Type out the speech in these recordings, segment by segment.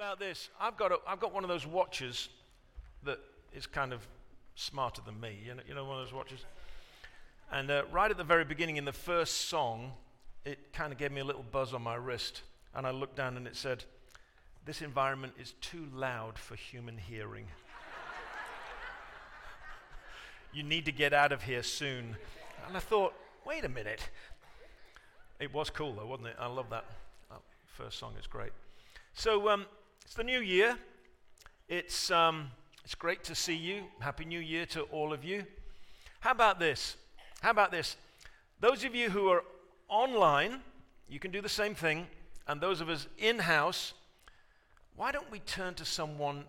about this? I've got, a, I've got one of those watches that is kind of smarter than me. You know, you know one of those watches? And uh, right at the very beginning, in the first song, it kind of gave me a little buzz on my wrist. And I looked down and it said, This environment is too loud for human hearing. you need to get out of here soon. And I thought, wait a minute. It was cool though, wasn't it? I love that. that first song is great. So um, it's the new year. It's, um, it's great to see you. Happy New Year to all of you. How about this? How about this? Those of you who are online, you can do the same thing. And those of us in house, why don't we turn to someone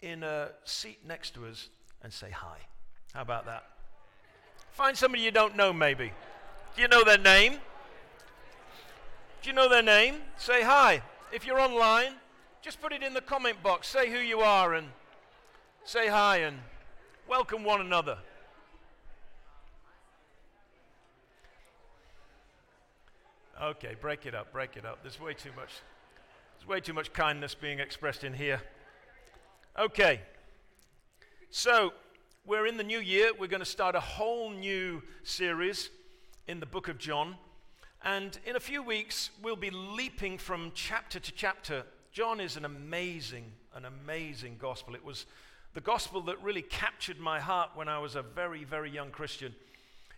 in a seat next to us and say hi? How about that? Find somebody you don't know, maybe. Do you know their name? Do you know their name? Say hi. If you're online, just put it in the comment box. Say who you are and say hi and welcome one another. Okay, break it up, break it up. There's way too much. There's way too much kindness being expressed in here. Okay. So, we're in the new year. We're going to start a whole new series in the book of John. And in a few weeks, we'll be leaping from chapter to chapter. John is an amazing, an amazing gospel. It was the gospel that really captured my heart when I was a very, very young Christian.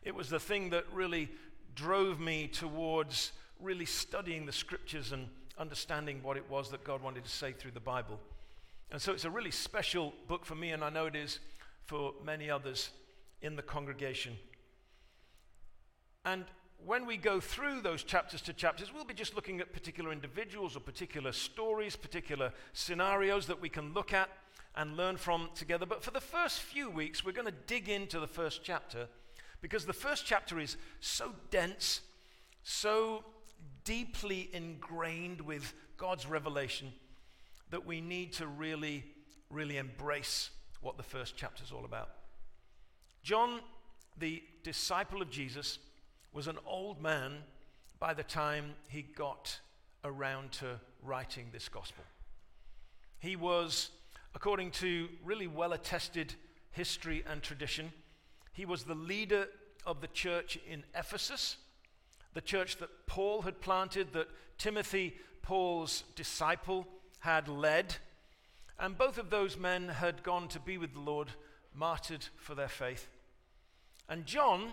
It was the thing that really drove me towards really studying the scriptures and understanding what it was that God wanted to say through the Bible. And so it's a really special book for me, and I know it is for many others in the congregation. And when we go through those chapters to chapters, we'll be just looking at particular individuals or particular stories, particular scenarios that we can look at and learn from together. But for the first few weeks, we're going to dig into the first chapter because the first chapter is so dense, so deeply ingrained with God's revelation that we need to really, really embrace what the first chapter is all about. John, the disciple of Jesus, was an old man by the time he got around to writing this gospel. He was, according to really well attested history and tradition, he was the leader of the church in Ephesus, the church that Paul had planted, that Timothy, Paul's disciple, had led. And both of those men had gone to be with the Lord, martyred for their faith. And John,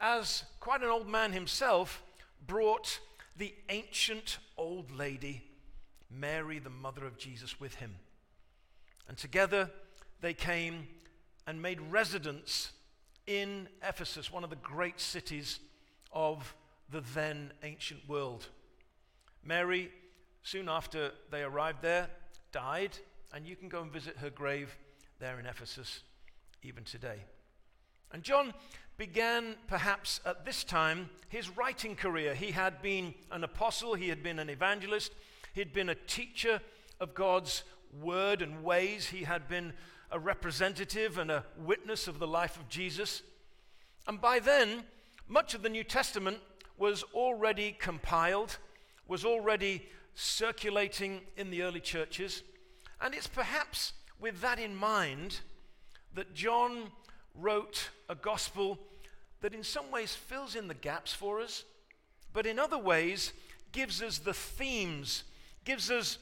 as quite an old man himself, brought the ancient old lady, Mary, the mother of Jesus, with him. And together they came and made residence in Ephesus, one of the great cities of the then ancient world. Mary, soon after they arrived there, died, and you can go and visit her grave there in Ephesus even today. And John began perhaps at this time his writing career. He had been an apostle, he had been an evangelist, he had been a teacher of God's word and ways, he had been a representative and a witness of the life of Jesus. And by then, much of the New Testament was already compiled, was already circulating in the early churches. And it's perhaps with that in mind that John wrote a gospel that in some ways fills in the gaps for us, but in other ways gives us the themes, gives us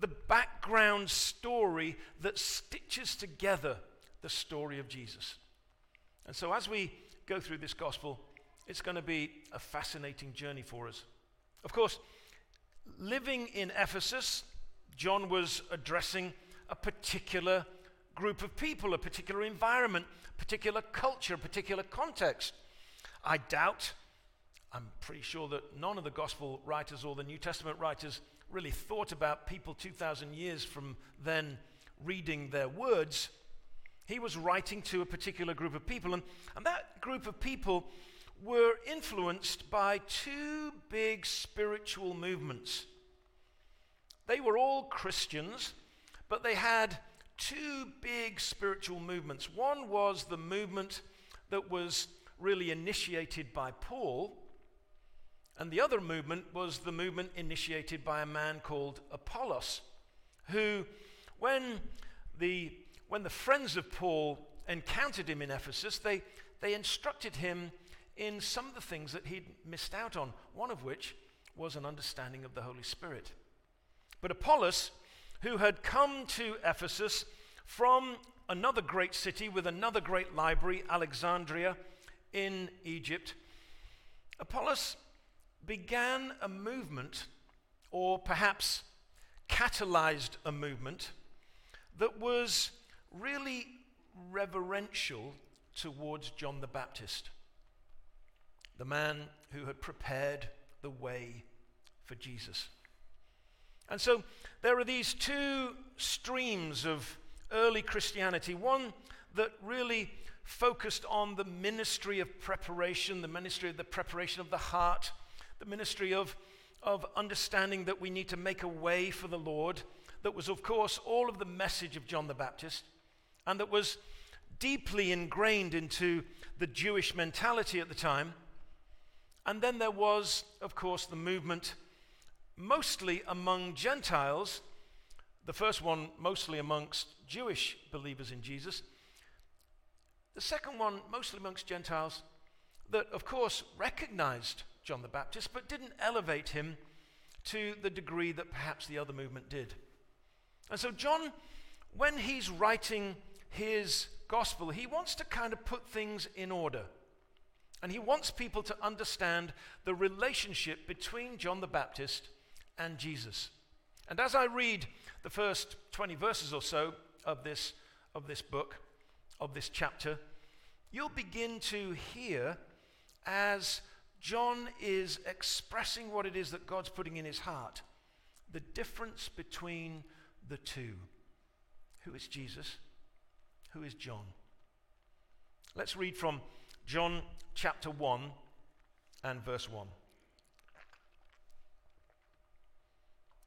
the background story that stitches together the story of Jesus. And so as we go through this gospel, it's going to be a fascinating journey for us. Of course, living in Ephesus, John was addressing a particular group of people, a particular environment, particular culture, particular context. I doubt, I'm pretty sure that none of the gospel writers or the New Testament writers really thought about people 2,000 years from then reading their words. He was writing to a particular group of people, and, and that group of people were influenced by two big spiritual movements. They were all Christians, but they had two big spiritual movements. One was the movement that was really initiated by Paul, and the other movement was the movement initiated by a man called Apollos. who, when the, when the friends of Paul encountered him in Ephesus, they, they instructed him in some of the things that he'd missed out on, one of which was an understanding of the Holy Spirit. But Apollos, who had come to Ephesus from another great city with another great library, Alexandria in Egypt, Apollos began a movement, or perhaps catalyzed a movement, that was really reverential towards John the Baptist, the man who had prepared the way for Jesus. And so there are these two streams of early Christianity one that really focused on the ministry of preparation, the ministry of the preparation of the heart, the ministry of, of understanding that we need to make a way for the Lord, that was, of course, all of the message of John the Baptist, and that was deeply ingrained into the Jewish mentality at the time. And then there was, of course, the movement mostly among Gentiles, the first one mostly amongst Jewish believers in Jesus, the second one mostly amongst Gentiles that, of course, recognized John the Baptist but didn't elevate him to the degree that perhaps the other movement did. And so, John, when he's writing his gospel, he wants to kind of put things in order. And he wants people to understand the relationship between John the Baptist and Jesus. And as I read the first 20 verses or so of this, of this book, of this chapter, you'll begin to hear as John is expressing what it is that God's putting in his heart the difference between the two. Who is Jesus? Who is John? Let's read from John chapter 1 and verse 1.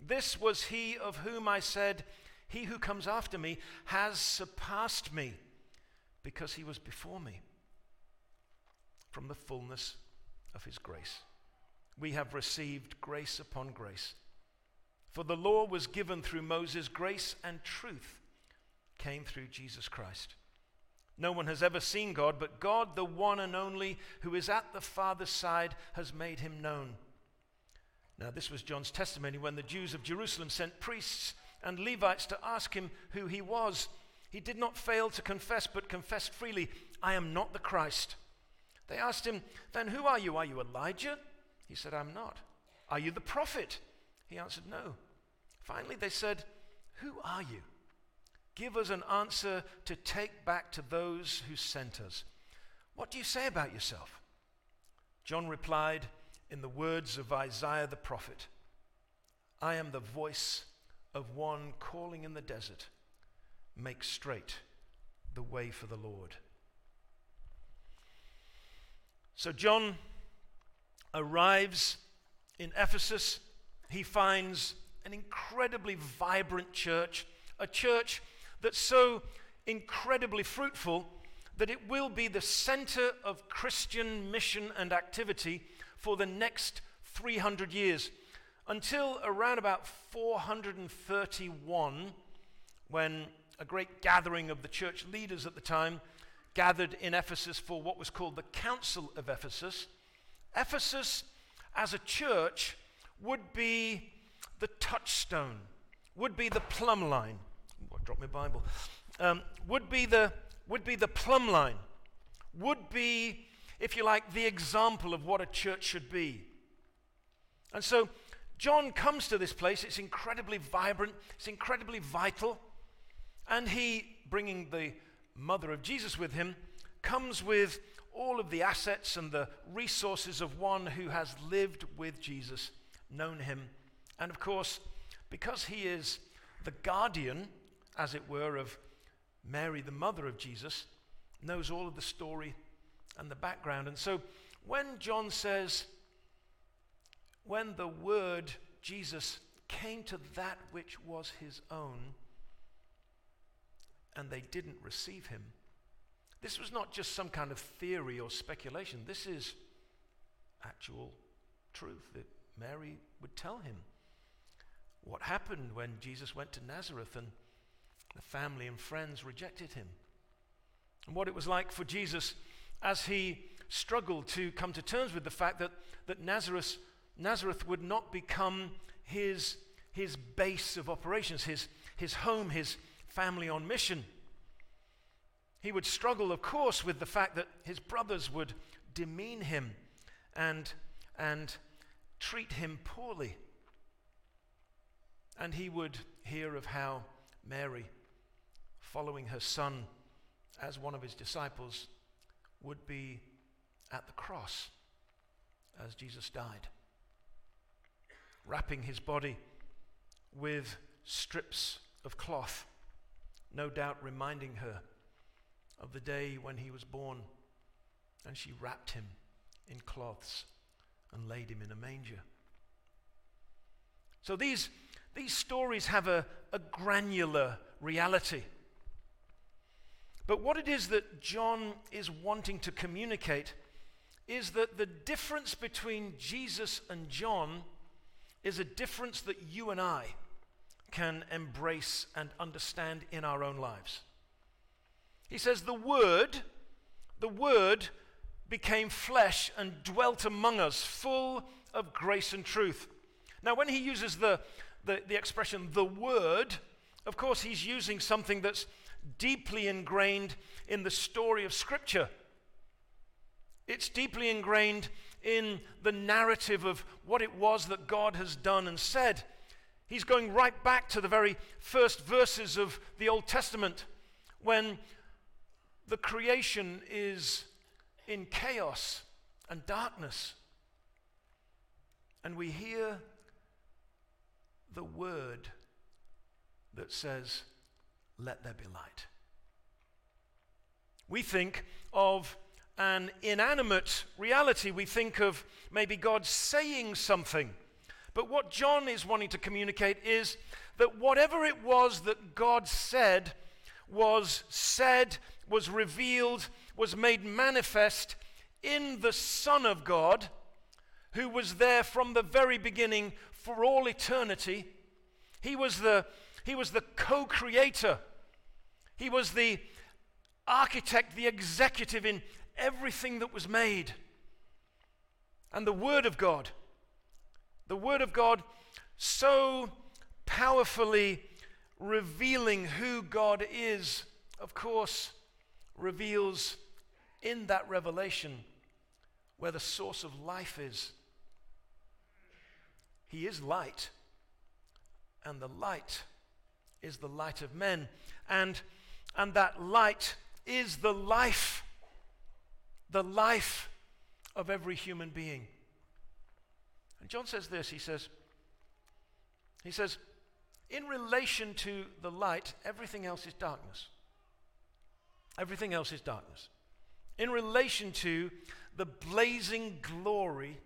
this was he of whom I said, He who comes after me has surpassed me, because he was before me. From the fullness of his grace, we have received grace upon grace. For the law was given through Moses, grace and truth came through Jesus Christ. No one has ever seen God, but God, the one and only, who is at the Father's side, has made him known. Now, this was John's testimony when the Jews of Jerusalem sent priests and Levites to ask him who he was. He did not fail to confess, but confessed freely, I am not the Christ. They asked him, Then who are you? Are you Elijah? He said, I'm not. Are you the prophet? He answered, No. Finally, they said, Who are you? Give us an answer to take back to those who sent us. What do you say about yourself? John replied, in the words of Isaiah the prophet I am the voice of one calling in the desert, make straight the way for the Lord. So John arrives in Ephesus. He finds an incredibly vibrant church, a church that's so incredibly fruitful that it will be the center of Christian mission and activity for the next 300 years until around about 431 when a great gathering of the church leaders at the time gathered in Ephesus for what was called the Council of Ephesus. Ephesus, as a church, would be the touchstone, would be the plumb line. Oh, I dropped my Bible. Um, would be the would be the plumb line, would be, if you like, the example of what a church should be. And so John comes to this place. It's incredibly vibrant, it's incredibly vital. And he, bringing the mother of Jesus with him, comes with all of the assets and the resources of one who has lived with Jesus, known him. And of course, because he is the guardian, as it were, of Mary, the mother of Jesus, knows all of the story and the background. And so when John says, when the word Jesus came to that which was his own, and they didn't receive him, this was not just some kind of theory or speculation. This is actual truth that Mary would tell him. What happened when Jesus went to Nazareth and the family and friends rejected him. And what it was like for Jesus as he struggled to come to terms with the fact that, that Nazareth, Nazareth would not become his, his base of operations, his, his home, his family on mission. He would struggle, of course, with the fact that his brothers would demean him and, and treat him poorly. And he would hear of how Mary following her son as one of his disciples would be at the cross as Jesus died, wrapping his body with strips of cloth, no doubt reminding her of the day when he was born, and she wrapped him in cloths and laid him in a manger. So these, these stories have a, a granular reality. But what it is that John is wanting to communicate is that the difference between Jesus and John is a difference that you and I can embrace and understand in our own lives. He says, The Word, the Word became flesh and dwelt among us, full of grace and truth. Now, when he uses the, the, the expression the Word, of course, he's using something that's deeply ingrained in the story of Scripture. It's deeply ingrained in the narrative of what it was that God has done and said. He's going right back to the very first verses of the Old Testament when the creation is in chaos and darkness. And we hear the word that says, let there be light. We think of an inanimate reality. We think of maybe God saying something. But what John is wanting to communicate is that whatever it was that God said was said, was revealed, was made manifest in the Son of God, who was there from the very beginning for all eternity. He was the, he was the co creator he was the architect, the executive in everything that was made. And the Word of God, the Word of God so powerfully revealing who God is, of course, reveals in that revelation where the source of life is. He is light, and the light is the light of men. And and that light is the life, the life of every human being. And John says this he says, he says, in relation to the light, everything else is darkness. Everything else is darkness. In relation to the blazing glory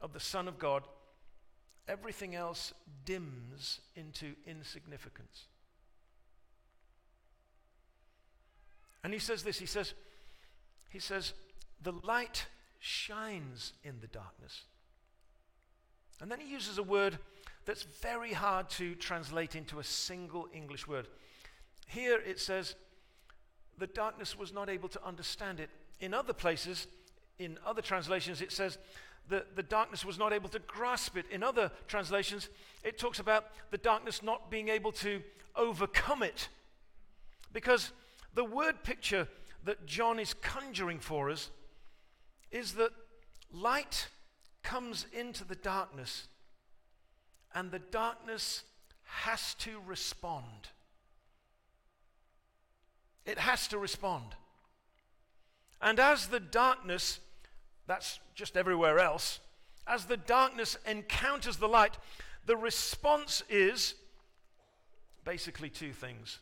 of the Son of God, everything else dims into insignificance. And he says this, he says, he says, the light shines in the darkness. And then he uses a word that's very hard to translate into a single English word. Here it says, the darkness was not able to understand it. In other places, in other translations, it says that the darkness was not able to grasp it. In other translations, it talks about the darkness not being able to overcome it. Because the word picture that John is conjuring for us is that light comes into the darkness and the darkness has to respond. It has to respond. And as the darkness, that's just everywhere else, as the darkness encounters the light, the response is basically two things.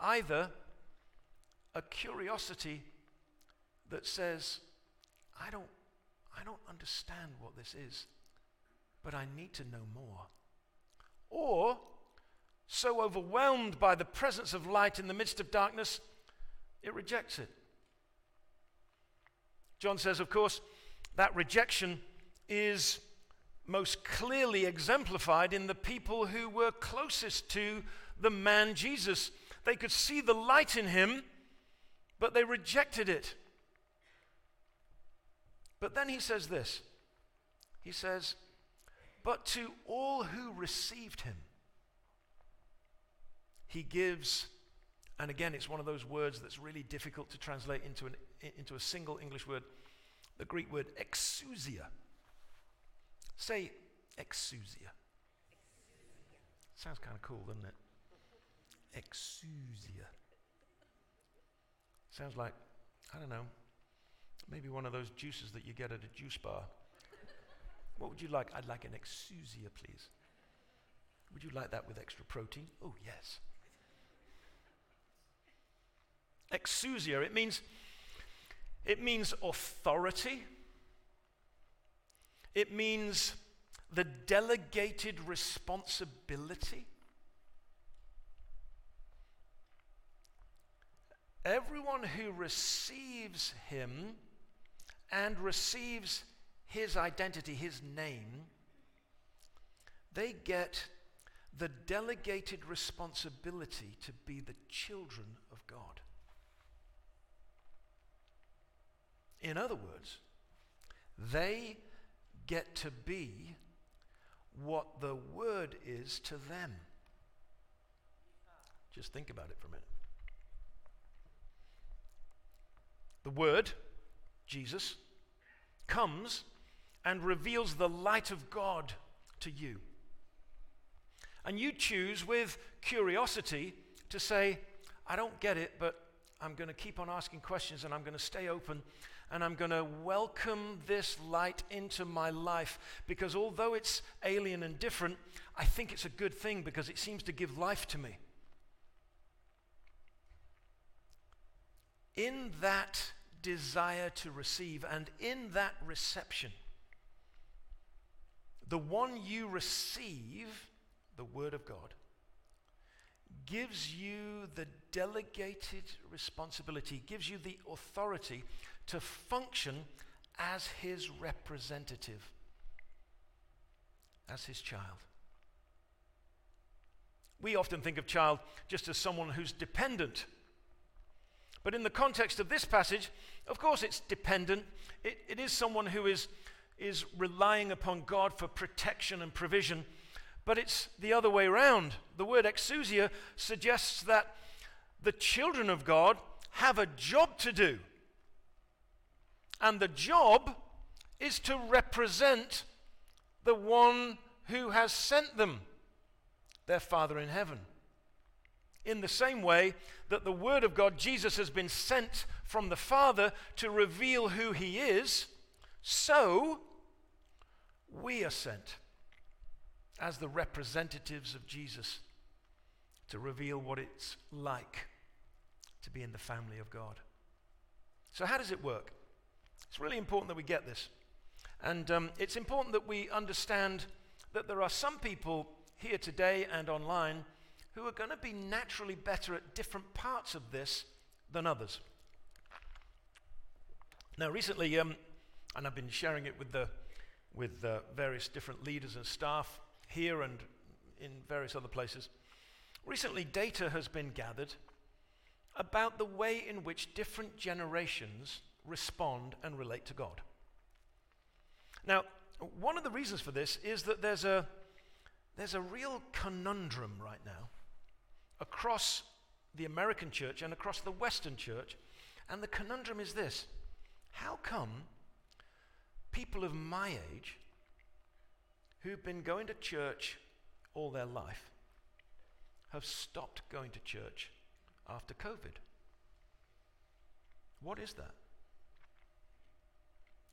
Either a curiosity that says, I don't, I don't understand what this is, but I need to know more. Or so overwhelmed by the presence of light in the midst of darkness, it rejects it. John says, of course, that rejection is most clearly exemplified in the people who were closest to the man Jesus. They could see the light in him but they rejected it. But then he says this He says, But to all who received him, he gives, and again, it's one of those words that's really difficult to translate into, an, into a single English word, the Greek word exousia. Say exousia. Sounds kind of cool, doesn't it? Exousia. Sounds like, I don't know, maybe one of those juices that you get at a juice bar. what would you like? I'd like an exousia, please. Would you like that with extra protein? Oh, yes. Exousia, it means it means authority. It means the delegated responsibility. Everyone who receives him and receives his identity, his name, they get the delegated responsibility to be the children of God. In other words, they get to be what the word is to them. Just think about it for a minute. The Word, Jesus, comes and reveals the light of God to you. And you choose with curiosity to say, I don't get it, but I'm going to keep on asking questions and I'm going to stay open and I'm going to welcome this light into my life because although it's alien and different, I think it's a good thing because it seems to give life to me. In that desire to receive. And in that reception, the one you receive, the Word of God, gives you the delegated responsibility, gives you the authority to function as His representative, as His child. We often think of child just as someone who's dependent but in the context of this passage, of course, it's dependent. It, it is someone who is, is relying upon God for protection and provision. But it's the other way around. The word exousia suggests that the children of God have a job to do. And the job is to represent the one who has sent them, their Father in heaven in the same way that the Word of God, Jesus, has been sent from the Father to reveal who He is, so we are sent as the representatives of Jesus to reveal what it's like to be in the family of God. So, how does it work? It's really important that we get this. And um, it's important that we understand that there are some people here today and online who are going to be naturally better at different parts of this than others. Now, recently, um, and I've been sharing it with, the, with uh, various different leaders and staff here and in various other places. Recently, data has been gathered about the way in which different generations respond and relate to God. Now, one of the reasons for this is that there's a, there's a real conundrum right now across the American church and across the Western church. And the conundrum is this how come people of my age who've been going to church all their life have stopped going to church after COVID? What is that?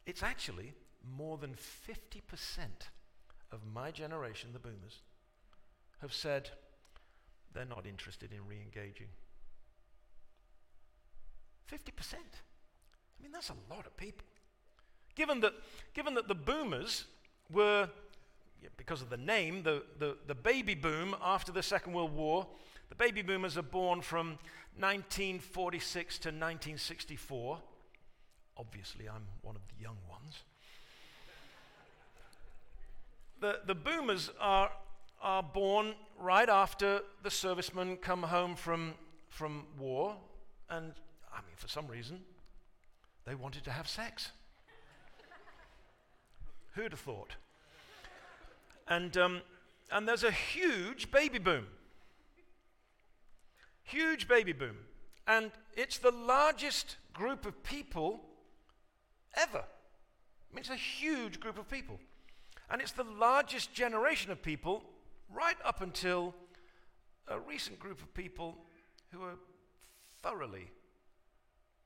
It's actually more than 50% of my generation, the boomers, have said they're not interested in re engaging. 50%. I mean, that's a lot of people. Given that, given that the boomers were, because of the name, the, the, the baby boom after the Second World War, the baby boomers are born from 1946 to 1964. Obviously, I'm one of the young ones. the, the boomers are, are born right after the servicemen come home from, from war, and I mean, for some reason, they wanted to have sex. Who'd have thought? And, um, and there's a huge baby boom. Huge baby boom. And it's the largest group of people ever. I mean, it's a huge group of people. And it's the largest generation of people right up until a recent group of people who are thoroughly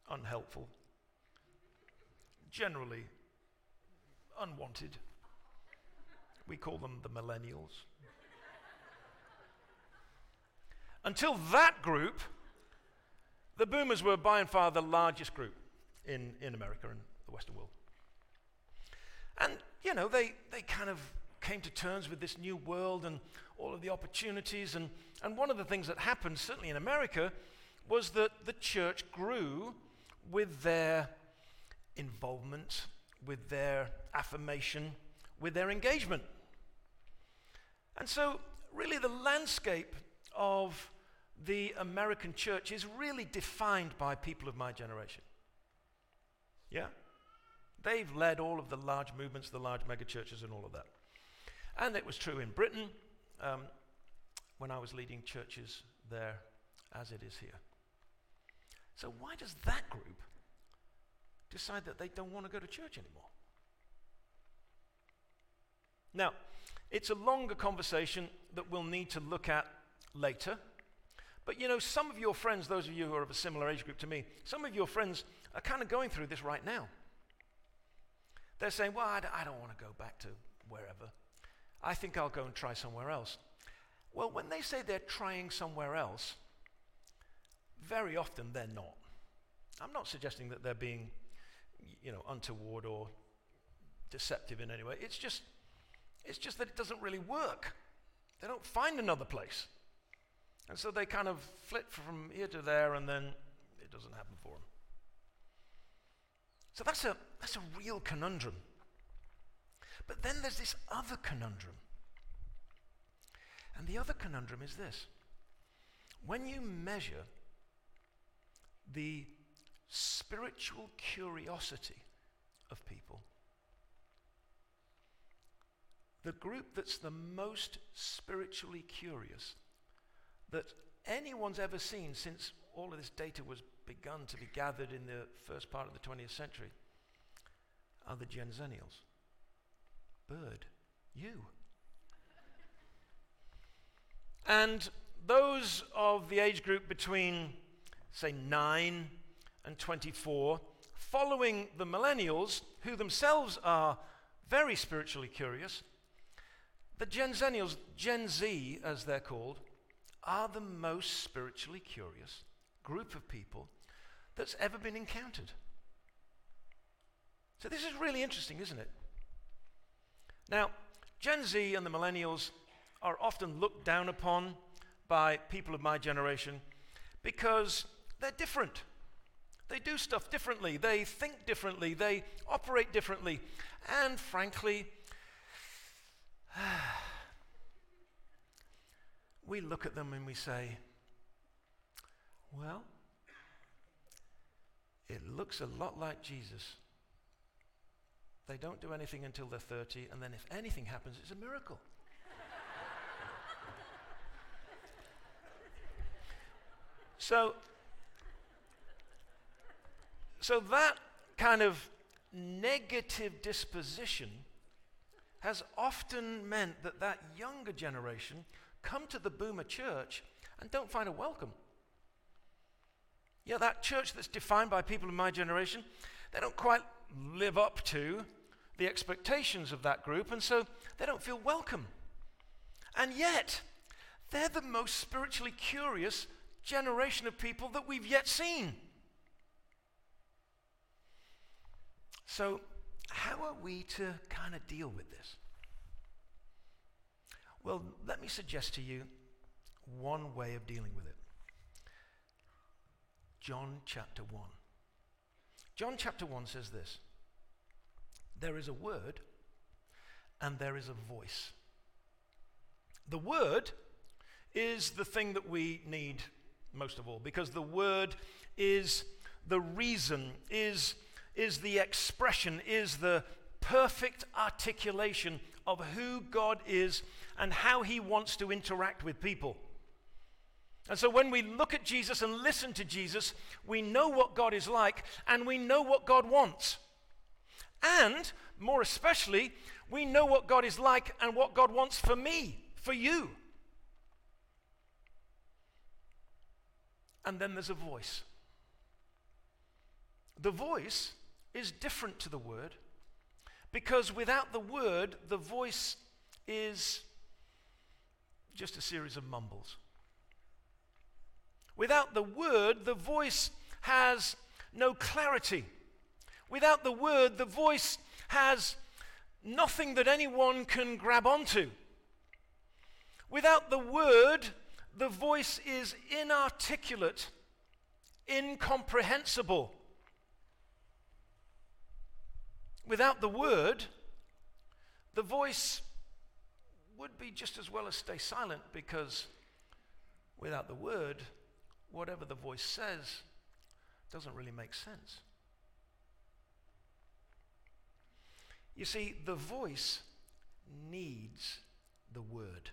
unhelpful, generally unwanted. We call them the millennials. Until that group, the boomers were by and far the largest group in, in America and the Western world. And, you know, they, they kind of came to terms with this new world and all of the opportunities. And, and one of the things that happened, certainly in America, was that the church grew with their involvement, with their affirmation, with their engagement. And so, really, the landscape of the American church is really defined by people of my generation. Yeah? They've led all of the large movements, the large megachurches, and all of that. And it was true in Britain um, when I was leading churches there, as it is here. So, why does that group decide that they don't want to go to church anymore? Now, it's a longer conversation that we'll need to look at later. But you know, some of your friends, those of you who are of a similar age group to me, some of your friends are kind of going through this right now. They're saying, Well, I don't want to go back to wherever. I think I'll go and try somewhere else. Well, when they say they're trying somewhere else, very often they're not. I'm not suggesting that they're being, you know, untoward or deceptive in any way. It's just, it's just that it doesn't really work. They don't find another place. And so they kind of flit from here to there and then it doesn't happen for them. So that's a, that's a real conundrum. But then there's this other conundrum. And the other conundrum is this when you measure the spiritual curiosity of people, the group that's the most spiritually curious that anyone's ever seen since all of this data was begun to be gathered in the first part of the 20th century are the Gen Zennials. Bird, you. and those of the age group between, say, 9 and 24, following the millennials, who themselves are very spiritually curious, the Gen Zennials, Gen Z as they're called, are the most spiritually curious group of people that's ever been encountered. So, this is really interesting, isn't it? Now, Gen Z and the millennials are often looked down upon by people of my generation because they're different. They do stuff differently. They think differently. They operate differently. And frankly, we look at them and we say, well, it looks a lot like Jesus. They don't do anything until they're 30, and then if anything happens, it's a miracle. so, so that kind of negative disposition has often meant that that younger generation come to the boomer church and don't find a welcome. Yeah, that church that's defined by people in my generation, they don't quite live up to the expectations of that group, and so they don't feel welcome. And yet, they're the most spiritually curious generation of people that we've yet seen. So, how are we to kind of deal with this? Well, let me suggest to you one way of dealing with it. John chapter 1. John chapter 1 says this There is a word and there is a voice. The word is the thing that we need most of all because the word is the reason, is, is the expression, is the perfect articulation of who God is and how he wants to interact with people. And so when we look at Jesus and listen to Jesus, we know what God is like and we know what God wants. And more especially, we know what God is like and what God wants for me, for you. And then there's a voice. The voice is different to the word because without the word, the voice is just a series of mumbles. Without the word, the voice has no clarity. Without the word, the voice has nothing that anyone can grab onto. Without the word, the voice is inarticulate, incomprehensible. Without the word, the voice would be just as well as stay silent because without the word, whatever the voice says doesn't really make sense. You see, the voice needs the word.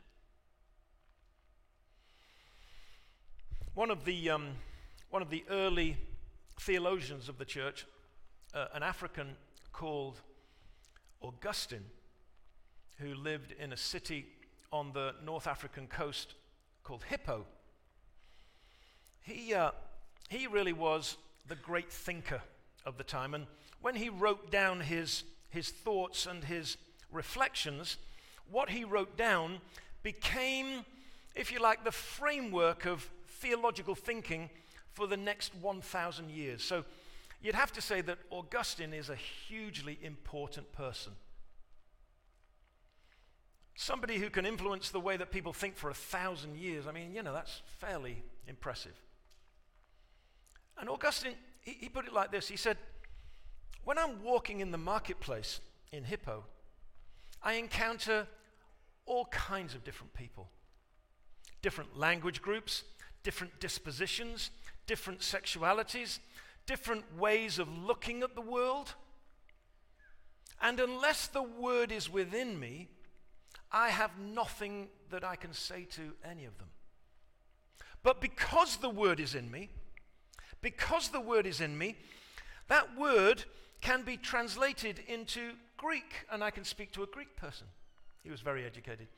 One of the, um, one of the early theologians of the church, uh, an African called Augustine, who lived in a city on the North African coast called Hippo, he, uh, he really was the great thinker of the time. And when he wrote down his, his thoughts and his reflections, what he wrote down became, if you like, the framework of theological thinking for the next 1,000 years. So you'd have to say that Augustine is a hugely important person. Somebody who can influence the way that people think for a thousand years. I mean, you know, that's fairly impressive. And Augustine, he, he put it like this He said, When I'm walking in the marketplace in Hippo, I encounter all kinds of different people, different language groups, different dispositions, different sexualities, different ways of looking at the world. And unless the word is within me, I have nothing that I can say to any of them. But because the word is in me, because the word is in me, that word can be translated into Greek, and I can speak to a Greek person. He was very educated.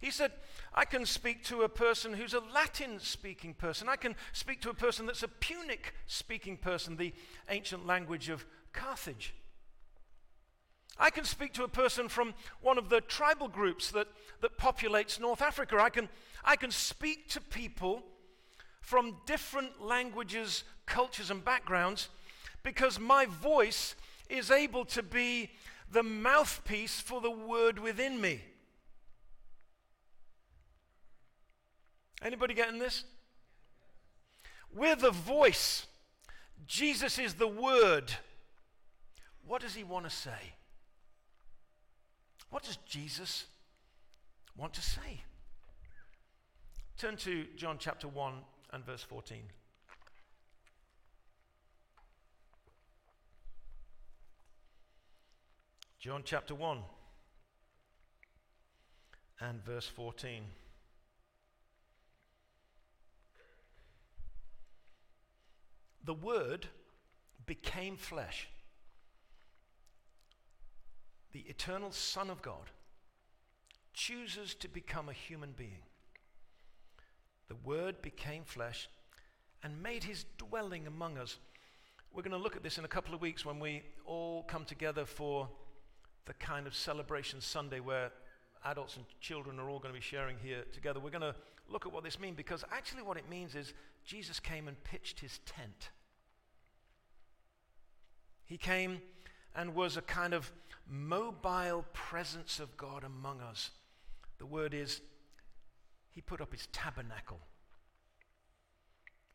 He said, I can speak to a person who's a Latin speaking person. I can speak to a person that's a Punic speaking person, the ancient language of Carthage. I can speak to a person from one of the tribal groups that, that populates North Africa. I can, I can speak to people from different languages, cultures, and backgrounds because my voice is able to be the mouthpiece for the word within me. Anybody getting this? We're the voice Jesus is the Word. What does he want to say? What does Jesus want to say? Turn to John chapter 1 and verse 14. John chapter 1 and verse 14. The Word became flesh. The eternal Son of God chooses to become a human being. The Word became flesh and made his dwelling among us. We're going to look at this in a couple of weeks when we all come together for the kind of celebration Sunday where adults and children are all going to be sharing here together. We're going to look at what this means because actually, what it means is Jesus came and pitched his tent. He came and was a kind of mobile presence of God among us. The word is, he put up his tabernacle.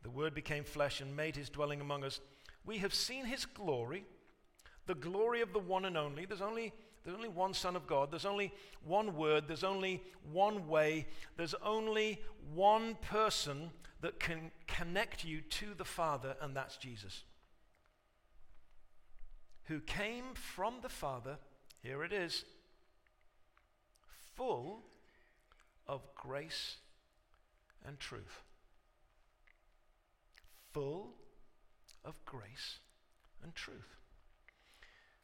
The word became flesh and made his dwelling among us. We have seen his glory the glory of the one and only. There's only, there's only one Son of God. There's only one word. There's only one way. There's only one person that can connect you to the Father, and that's Jesus. Who came from the Father, here it is, full of grace and truth. Full of grace and truth.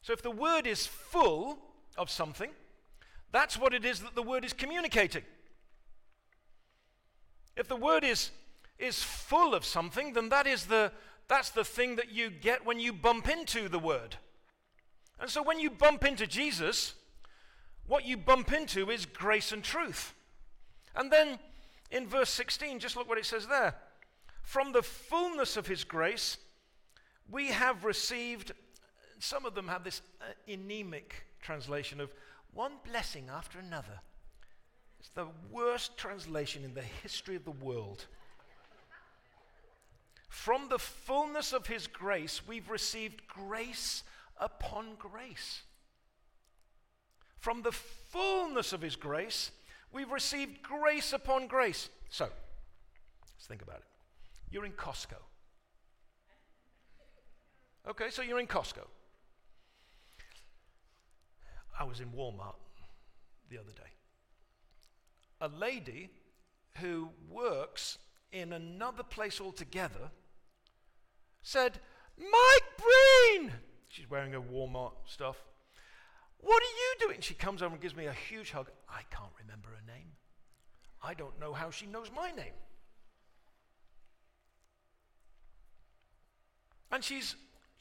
So if the word is full of something, that's what it is that the word is communicating. If the word is, is full of something, then that is the, that's the thing that you get when you bump into the word. And so when you bump into Jesus, what you bump into is grace and truth. And then in verse 16, just look what it says there. From the fullness of his grace, we have received some of them have this uh, anemic translation of one blessing after another. It's the worst translation in the history of the world. From the fullness of His grace, we've received grace upon grace. From the fullness of His grace, we've received grace upon grace. So, let's think about it. You're in Costco. Okay, so you're in Costco. I was in Walmart the other day. A lady who works in another place altogether said, Mike Breen! She's wearing her Walmart stuff. What are you doing? She comes over and gives me a huge hug. I can't remember her name. I don't know how she knows my name. And she's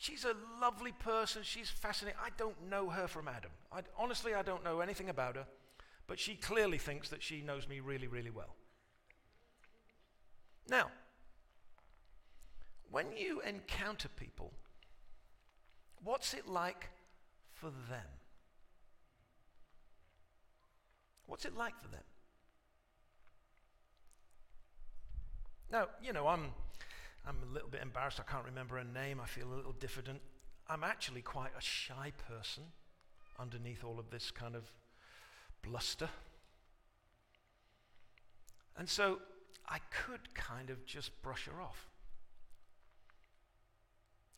She's a lovely person. She's fascinating. I don't know her from Adam. I, honestly, I don't know anything about her, but she clearly thinks that she knows me really, really well. Now, when you encounter people, what's it like for them? What's it like for them? Now, you know, I'm I'm a little bit embarrassed. I can't remember her name. I feel a little diffident. I'm actually quite a shy person underneath all of this kind of bluster. And so I could kind of just brush her off.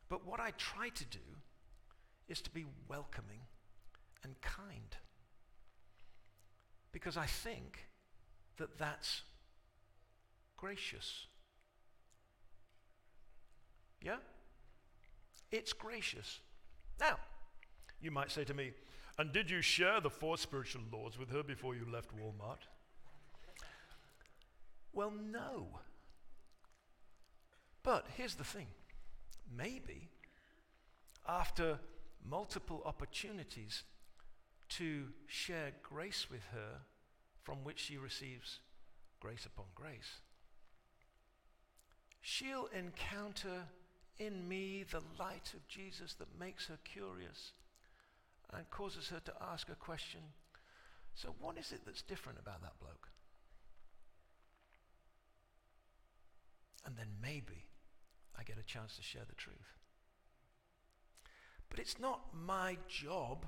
But what I try to do is to be welcoming and kind. Because I think that that's gracious yeah? It's gracious. Now, you might say to me, and did you share the four spiritual laws with her before you left Walmart? Well, no. But here's the thing maybe after multiple opportunities to share grace with her from which she receives grace upon grace, she'll encounter in me the light of Jesus that makes her curious and causes her to ask a question. So, what is it that's different about that bloke? And then maybe I get a chance to share the truth. But it's not my job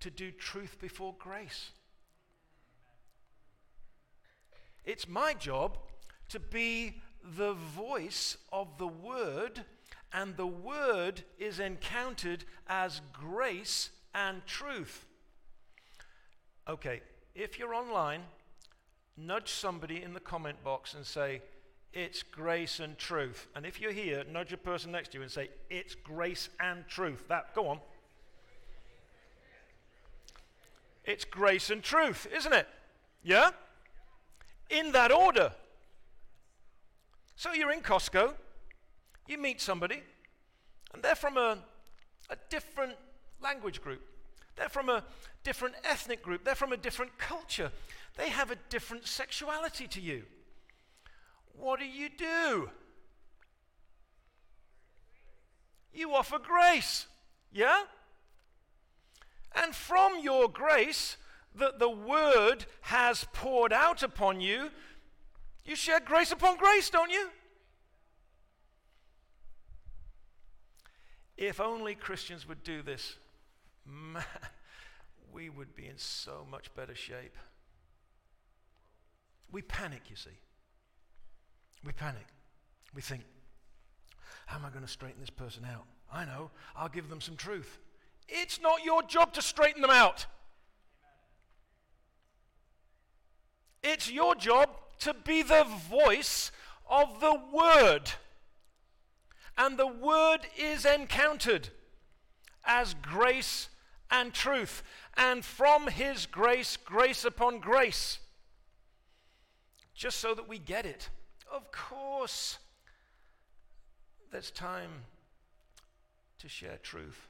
to do truth before grace. It's my job to be the voice of the Word, and the Word is encountered as grace and truth. Okay, if you're online, nudge somebody in the comment box and say, It's grace and truth. And if you're here, nudge a person next to you and say, It's grace and truth. That, go on. It's grace and truth, isn't it? Yeah? In that order. So you're in Costco, you meet somebody, and they're from a, a different language group. They're from a different ethnic group. They're from a different culture. They have a different sexuality to you. What do you do? You offer grace. Yeah? And from your grace that the word has poured out upon you, you share grace upon grace, don't you? If only Christians would do this, man, we would be in so much better shape. We panic, you see. We panic. We think, how am I going to straighten this person out? I know, I'll give them some truth. It's not your job to straighten them out. It's your job to be the voice of the Word. And the Word is encountered as grace and truth. And from His grace, grace upon grace. Just so that we get it. Of course, there's time to share truth.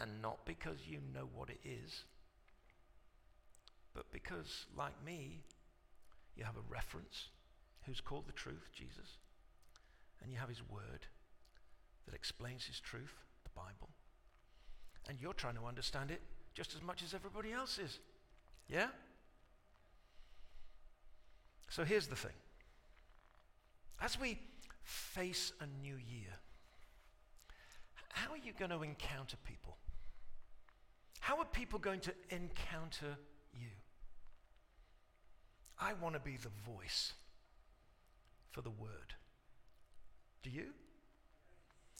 And not because you know what it is, but because, like me, you have a reference who's called the truth, Jesus, and you have his word that explains his truth, the Bible, and you're trying to understand it just as much as everybody else is. Yeah? So here's the thing. As we face a new year, how are you going to encounter people? How are people going to encounter you? I want to be the voice for the word. Do you?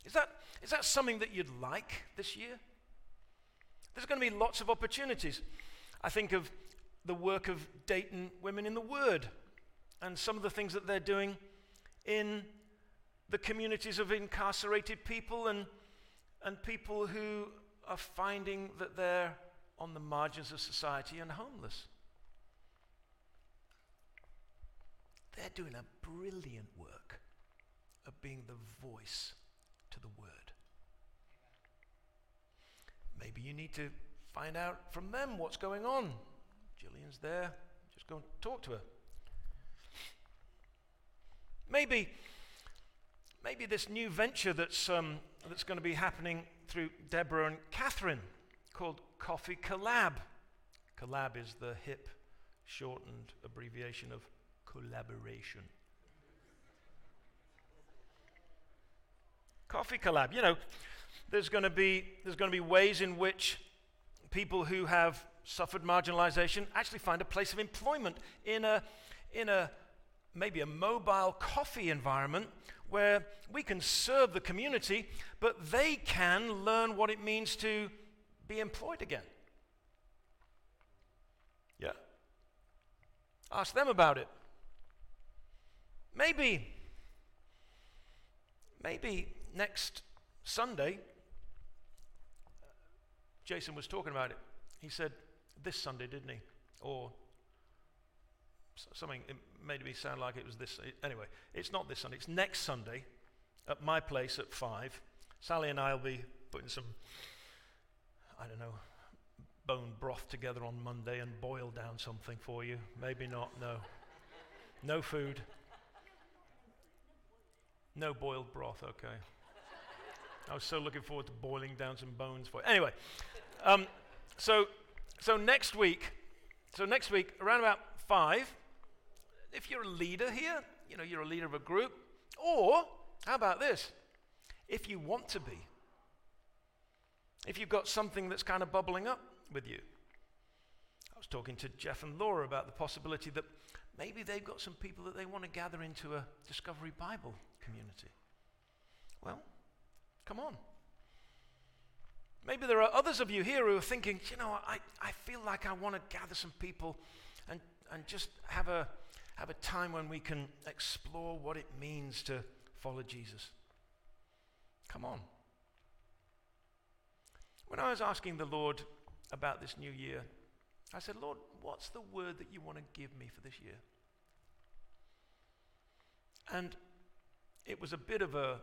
Is that, is that something that you'd like this year? There's going to be lots of opportunities. I think of the work of Dayton Women in the Word and some of the things that they're doing in the communities of incarcerated people and, and people who are finding that they're on the margins of society and homeless. They're doing a brilliant work of being the voice to the word. Maybe you need to find out from them what's going on. Jillian's there. Just go and talk to her. Maybe, maybe this new venture that's, um, that's going to be happening through Deborah and Catherine called Coffee Collab. Collab is the hip, shortened abbreviation of collaboration. Coffee collab. You know, there's going to be there's going to be ways in which people who have suffered marginalization actually find a place of employment in a in a maybe a mobile coffee environment where we can serve the community, but they can learn what it means to be employed again. Yeah. Ask them about it. Maybe, maybe next Sunday, Jason was talking about it. He said, this Sunday, didn't he? Or something, it made me sound like it was this. Anyway, it's not this Sunday, it's next Sunday at my place at 5. Sally and I will be putting some, I don't know, bone broth together on Monday and boil down something for you. Maybe not, no. No food. No boiled broth, okay. I was so looking forward to boiling down some bones for you. Anyway, um, so, so next week, so next week, around about five, if you're a leader here, you know, you're a leader of a group, or how about this? If you want to be, If you've got something that's kind of bubbling up with you. I was talking to Jeff and Laura about the possibility that maybe they've got some people that they want to gather into a Discovery Bible community. Well, come on. Maybe there are others of you here who are thinking, you know, I, I feel like I want to gather some people and, and just have a, have a time when we can explore what it means to follow Jesus. Come on. When I was asking the Lord about this new year, I said, Lord, what's the word that you want to give me for this year? And it was a bit of a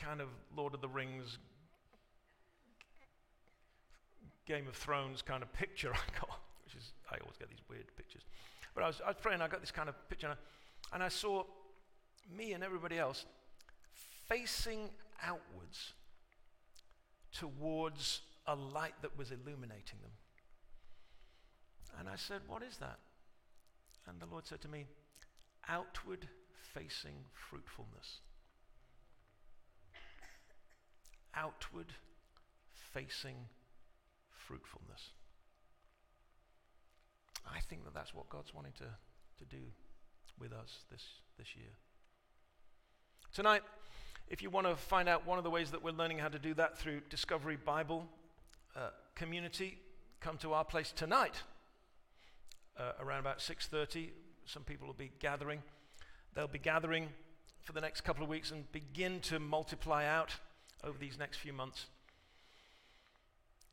kind of Lord of the Rings, Game of Thrones kind of picture I got, which is, I always get these weird pictures. But I was, I was praying, I got this kind of picture, and I saw me and everybody else facing outwards towards a light that was illuminating them. And I said, What is that? And the Lord said to me, Outward facing fruitfulness. Outward facing fruitfulness. I think that that's what God's wanting to, to do with us this, this year. Tonight, if you want to find out one of the ways that we're learning how to do that through Discovery Bible uh, Community, come to our place tonight uh, around about 6:30. Some people will be gathering. They'll be gathering for the next couple of weeks and begin to multiply out over these next few months.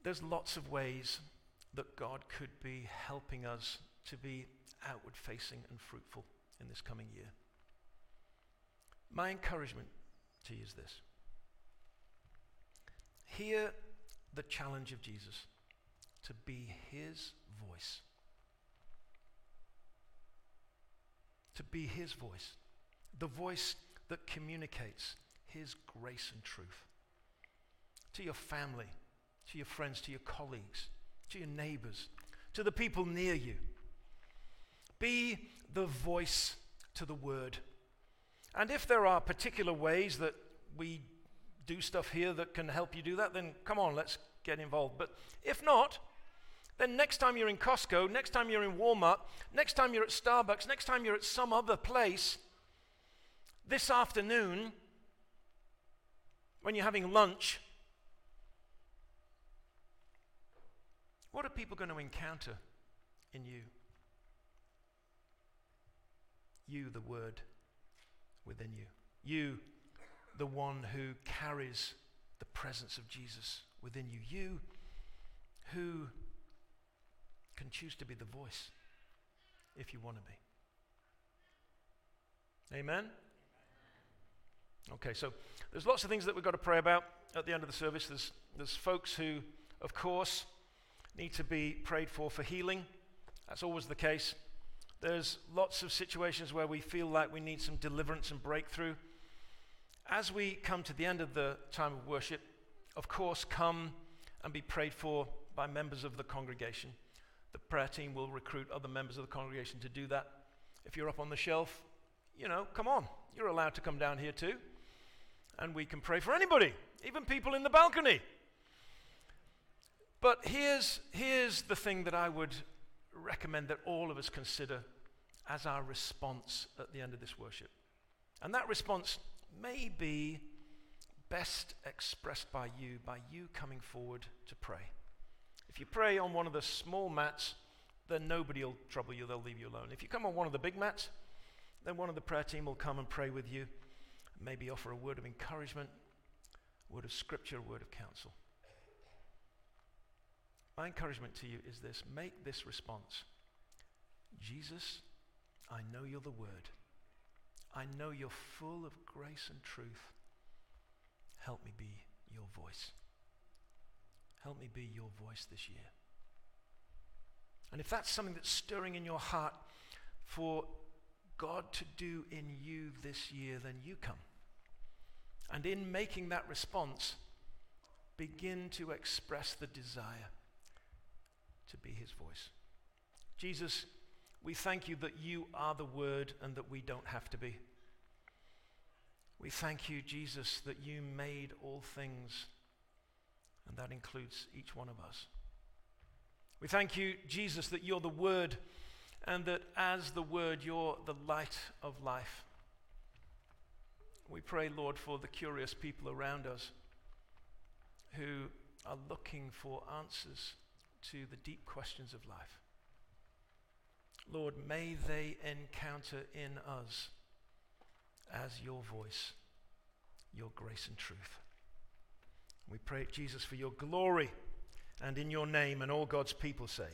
There's lots of ways that God could be helping us to be outward facing and fruitful in this coming year. My encouragement to you is this hear the challenge of Jesus to be his voice. To be his voice. The voice that communicates his grace and truth to your family, to your friends, to your colleagues, to your neighbors, to the people near you. Be the voice to the word. And if there are particular ways that we do stuff here that can help you do that, then come on, let's get involved. But if not, then next time you're in Costco, next time you're in Walmart, next time you're at Starbucks, next time you're at some other place, this afternoon, when you're having lunch, what are people going to encounter in you? You, the Word within you. You, the one who carries the presence of Jesus within you. You who can choose to be the voice if you want to be. Amen? Okay, so there's lots of things that we've got to pray about at the end of the service. There's, there's folks who, of course, need to be prayed for for healing. That's always the case. There's lots of situations where we feel like we need some deliverance and breakthrough. As we come to the end of the time of worship, of course, come and be prayed for by members of the congregation. The prayer team will recruit other members of the congregation to do that. If you're up on the shelf, you know, come on. You're allowed to come down here too. And we can pray for anybody, even people in the balcony. But here's, here's the thing that I would recommend that all of us consider as our response at the end of this worship. And that response may be best expressed by you, by you coming forward to pray. If you pray on one of the small mats, then nobody will trouble you, they'll leave you alone. If you come on one of the big mats, then one of the prayer team will come and pray with you, maybe offer a word of encouragement, a word of scripture, a word of counsel. My encouragement to you is this make this response Jesus, I know you're the Word. I know you're full of grace and truth. Help me be your voice. Help me be your voice this year. And if that's something that's stirring in your heart for God to do in you this year, then you come. And in making that response, begin to express the desire to be his voice. Jesus, we thank you that you are the Word and that we don't have to be. We thank you, Jesus, that you made all things And that includes each one of us. We thank you, Jesus, that you're the Word, and that as the Word, you're the light of life. We pray, Lord, for the curious people around us who are looking for answers to the deep questions of life. Lord, may they encounter in us as your voice, your grace and truth. We pray, Jesus, for your glory and in your name, and all God's people say,